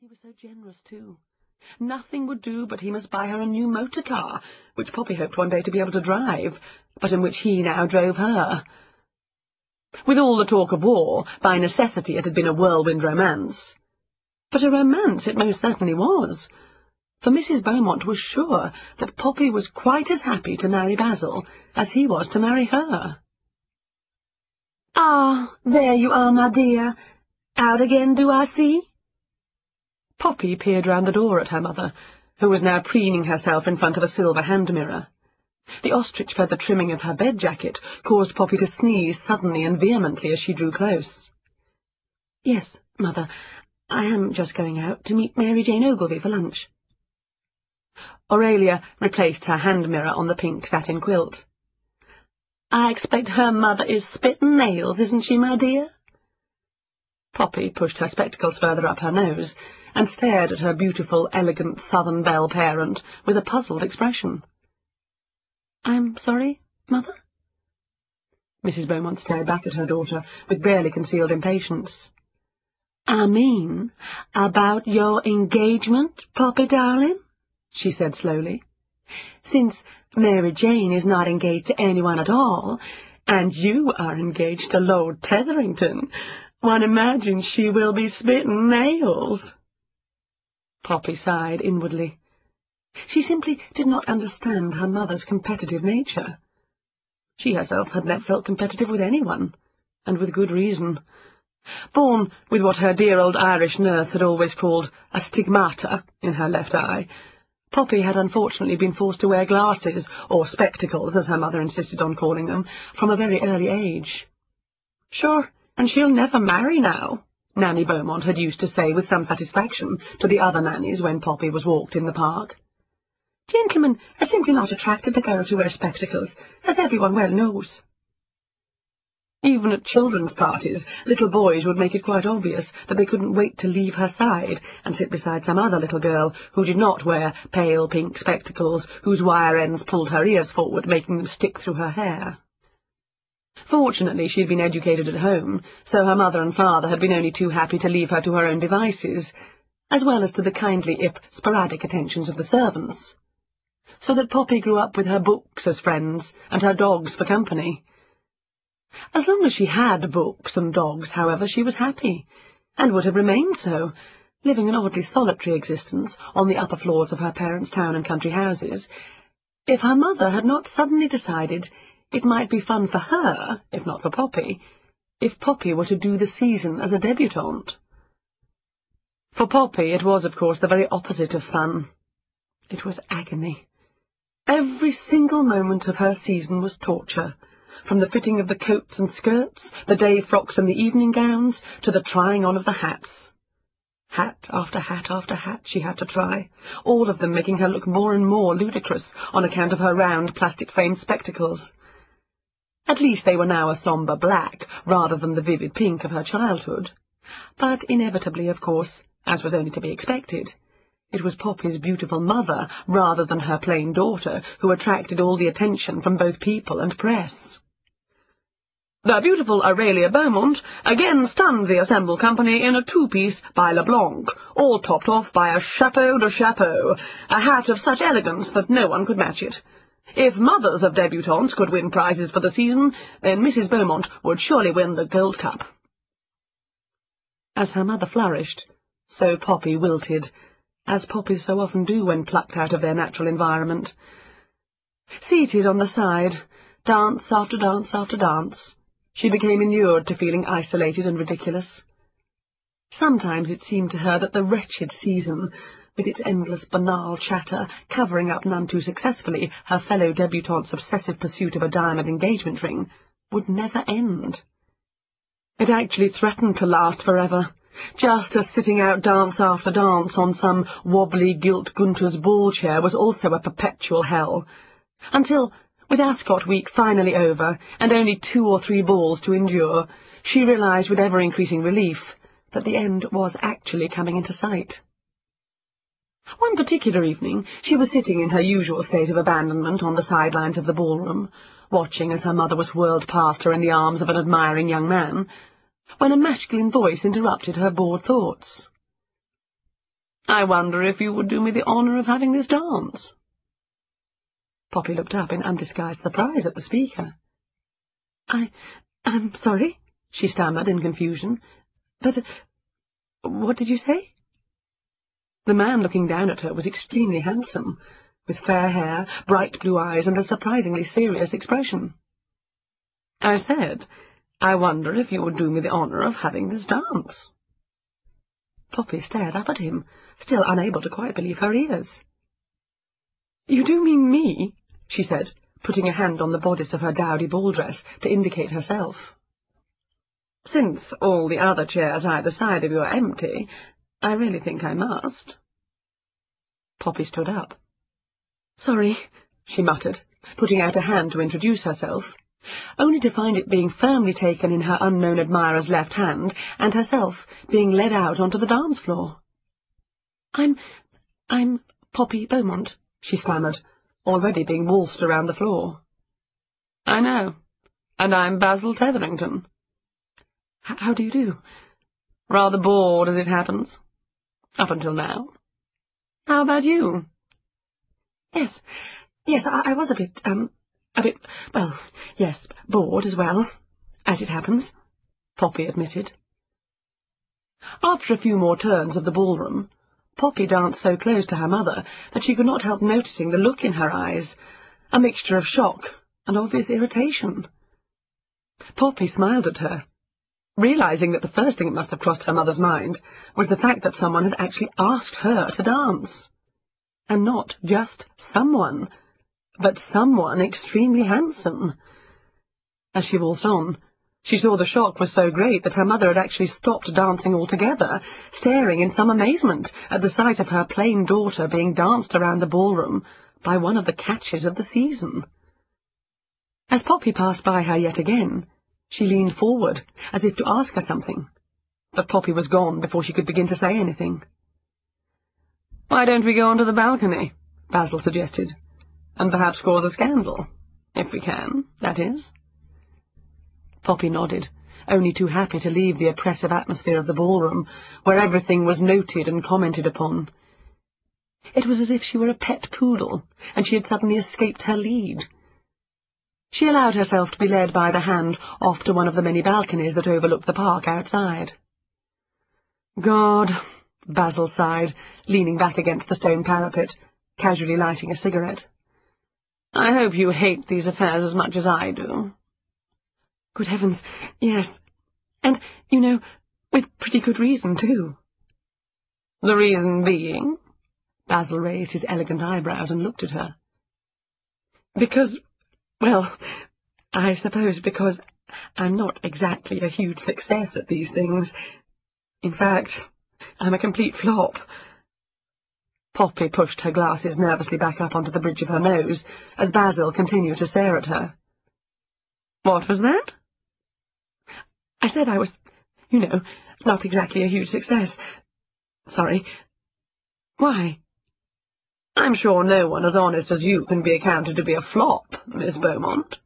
He was so generous, too. Nothing would do but he must buy her a new motor car, which Poppy hoped one day to be able to drive, but in which he now drove her. With all the talk of war, by necessity it had been a whirlwind romance. But a romance it most certainly was, for Mrs. Beaumont was sure that Poppy was quite as happy to marry Basil as he was to marry her. Ah, there you are, my dear. Out again, do I see? Poppy peered round the door at her mother, who was now preening herself in front of a silver hand mirror. The ostrich feather trimming of her bed jacket caused Poppy to sneeze suddenly and vehemently as she drew close. Yes, mother, I am just going out to meet Mary Jane Ogilvy for lunch. Aurelia replaced her hand mirror on the pink satin quilt. I expect her mother is spitting nails, isn't she, my dear? Poppy pushed her spectacles further up her nose and stared at her beautiful, elegant Southern belle parent with a puzzled expression. I'm sorry, mother? Mrs. Beaumont stared back at her daughter with barely concealed impatience. I mean, about your engagement, Poppy darling, she said slowly. Since Mary Jane is not engaged to anyone at all, and you are engaged to Lord Tetherington, one imagines she will be spitting nails. Poppy sighed inwardly. She simply did not understand her mother's competitive nature. She herself had never felt competitive with anyone, and with good reason. Born with what her dear old Irish nurse had always called a stigmata in her left eye, Poppy had unfortunately been forced to wear glasses, or spectacles, as her mother insisted on calling them, from a very early age. Sure, and she'll never marry now, Nanny Beaumont had used to say with some satisfaction to the other nannies when Poppy was walked in the park. Gentlemen are simply not attracted to girls who wear spectacles, as everyone well knows. Even at children's parties, little boys would make it quite obvious that they couldn't wait to leave her side and sit beside some other little girl who did not wear pale pink spectacles whose wire ends pulled her ears forward, making them stick through her hair. Fortunately, she had been educated at home, so her mother and father had been only too happy to leave her to her own devices, as well as to the kindly if sporadic attentions of the servants. So that Poppy grew up with her books as friends, and her dogs for company. As long as she had books and dogs, however, she was happy, and would have remained so, living an oddly solitary existence on the upper floors of her parents' town and country houses, if her mother had not suddenly decided it might be fun for her, if not for Poppy, if Poppy were to do the season as a debutante. For Poppy it was, of course, the very opposite of fun. It was agony. Every single moment of her season was torture, from the fitting of the coats and skirts, the day frocks and the evening gowns, to the trying on of the hats. Hat after hat after hat she had to try, all of them making her look more and more ludicrous on account of her round plastic-framed spectacles. At least they were now a sombre black, rather than the vivid pink of her childhood. But inevitably, of course, as was only to be expected, it was Poppy's beautiful mother, rather than her plain daughter, who attracted all the attention from both people and press. The beautiful Aurelia Beaumont again stunned the assembled company in a two-piece by Leblanc, all topped off by a chapeau de chapeau, a hat of such elegance that no one could match it. If mothers of debutantes could win prizes for the season, then Mrs. Beaumont would surely win the Gold Cup. As her mother flourished, so Poppy wilted, as poppies so often do when plucked out of their natural environment. Seated on the side, dance after dance after dance, she became inured to feeling isolated and ridiculous. Sometimes it seemed to her that the wretched season with its endless banal chatter, covering up none too successfully her fellow debutante's obsessive pursuit of a diamond engagement ring, would never end. It actually threatened to last forever, just as sitting out dance after dance on some wobbly gilt Gunter's ball chair was also a perpetual hell, until, with Ascot week finally over, and only two or three balls to endure, she realized with ever-increasing relief that the end was actually coming into sight. One particular evening she was sitting in her usual state of abandonment on the sidelines of the ballroom, watching as her mother was whirled past her in the arms of an admiring young man, when a masculine voice interrupted her bored thoughts. I wonder if you would do me the honour of having this dance. Poppy looked up in undisguised surprise at the speaker. I... I'm sorry, she stammered in confusion. But... Uh, what did you say? The man looking down at her was extremely handsome, with fair hair, bright blue eyes, and a surprisingly serious expression. I said, I wonder if you would do me the honour of having this dance. Poppy stared up at him, still unable to quite believe her ears. You do mean me? she said, putting a hand on the bodice of her dowdy ball dress to indicate herself. Since all the other chairs either side of you are empty, I really think I must. Poppy stood up. Sorry, she muttered, putting out a hand to introduce herself, only to find it being firmly taken in her unknown admirer's left hand, and herself being led out onto the dance floor. I'm... I'm Poppy Beaumont, she stammered, already being waltzed around the floor. I know, and I'm Basil Tetherington. H how do you do? Rather bored, as it happens. Up until now. How about you? Yes, yes, I, I was a bit, um, a bit, well, yes, bored as well, as it happens, Poppy admitted. After a few more turns of the ballroom, Poppy danced so close to her mother that she could not help noticing the look in her eyes, a mixture of shock and obvious irritation. Poppy smiled at her, realizing that the first thing that must have crossed her mother's mind was the fact that someone had actually asked her to dance. And not just someone, but someone extremely handsome. As she waltzed on, she saw the shock was so great that her mother had actually stopped dancing altogether, staring in some amazement at the sight of her plain daughter being danced around the ballroom by one of the catches of the season. As Poppy passed by her yet again, she leaned forward, as if to ask her something, but Poppy was gone before she could begin to say anything. Why don't we go on to the balcony? Basil suggested, and perhaps cause a scandal, if we can, that is. Poppy nodded, only too happy to leave the oppressive atmosphere of the ballroom, where everything was noted and commented upon. It was as if she were a pet poodle, and she had suddenly escaped her lead. She allowed herself to be led by the hand off to one of the many balconies that overlooked the park outside. God, Basil sighed, leaning back against the stone parapet, casually lighting a cigarette. I hope you hate these affairs as much as I do. Good heavens, yes. And, you know, with pretty good reason, too. The reason being? Basil raised his elegant eyebrows and looked at her. Because well, I suppose because I'm not exactly a huge success at these things. In fact, I'm a complete flop. Poppy pushed her glasses nervously back up onto the bridge of her nose, as Basil continued to stare at her. What was that? I said I was, you know, not exactly a huge success. Sorry. Why? I'm sure no one as honest as you can be accounted to be a flop, Miss Beaumont.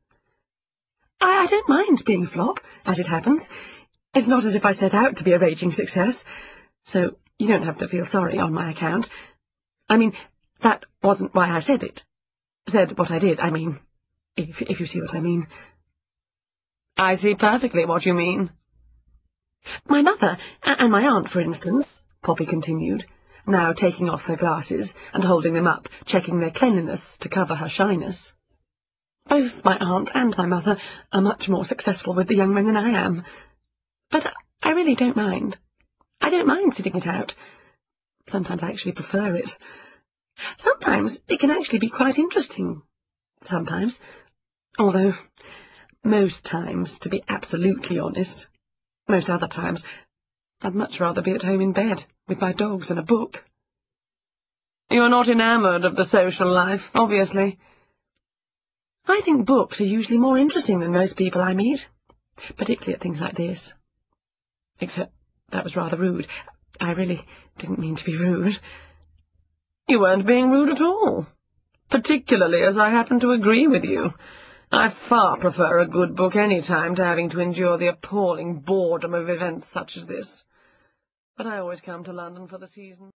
I, I don't mind being a flop, as it happens. It's not as if I set out to be a raging success, so you don't have to feel sorry on my account. I mean, that wasn't why I said it. Said what I did, I mean, if, if you see what I mean. I see perfectly what you mean. My mother, and my aunt, for instance, Poppy continued, now taking off her glasses and holding them up, checking their cleanliness to cover her shyness. Both my aunt and my mother are much more successful with the young men than I am. But I really don't mind. I don't mind sitting it out. Sometimes I actually prefer it. Sometimes it can actually be quite interesting. Sometimes. Although, most times, to be absolutely honest, most other times, I'd much rather be at home in bed, with my dogs and a book. You're not enamoured of the social life, obviously. I think books are usually more interesting than most people I meet, particularly at things like this. Except that was rather rude. I really didn't mean to be rude. You weren't being rude at all, particularly as I happen to agree with you. I far prefer a good book any time to having to endure the appalling boredom of events such as this but I always come to London for the season.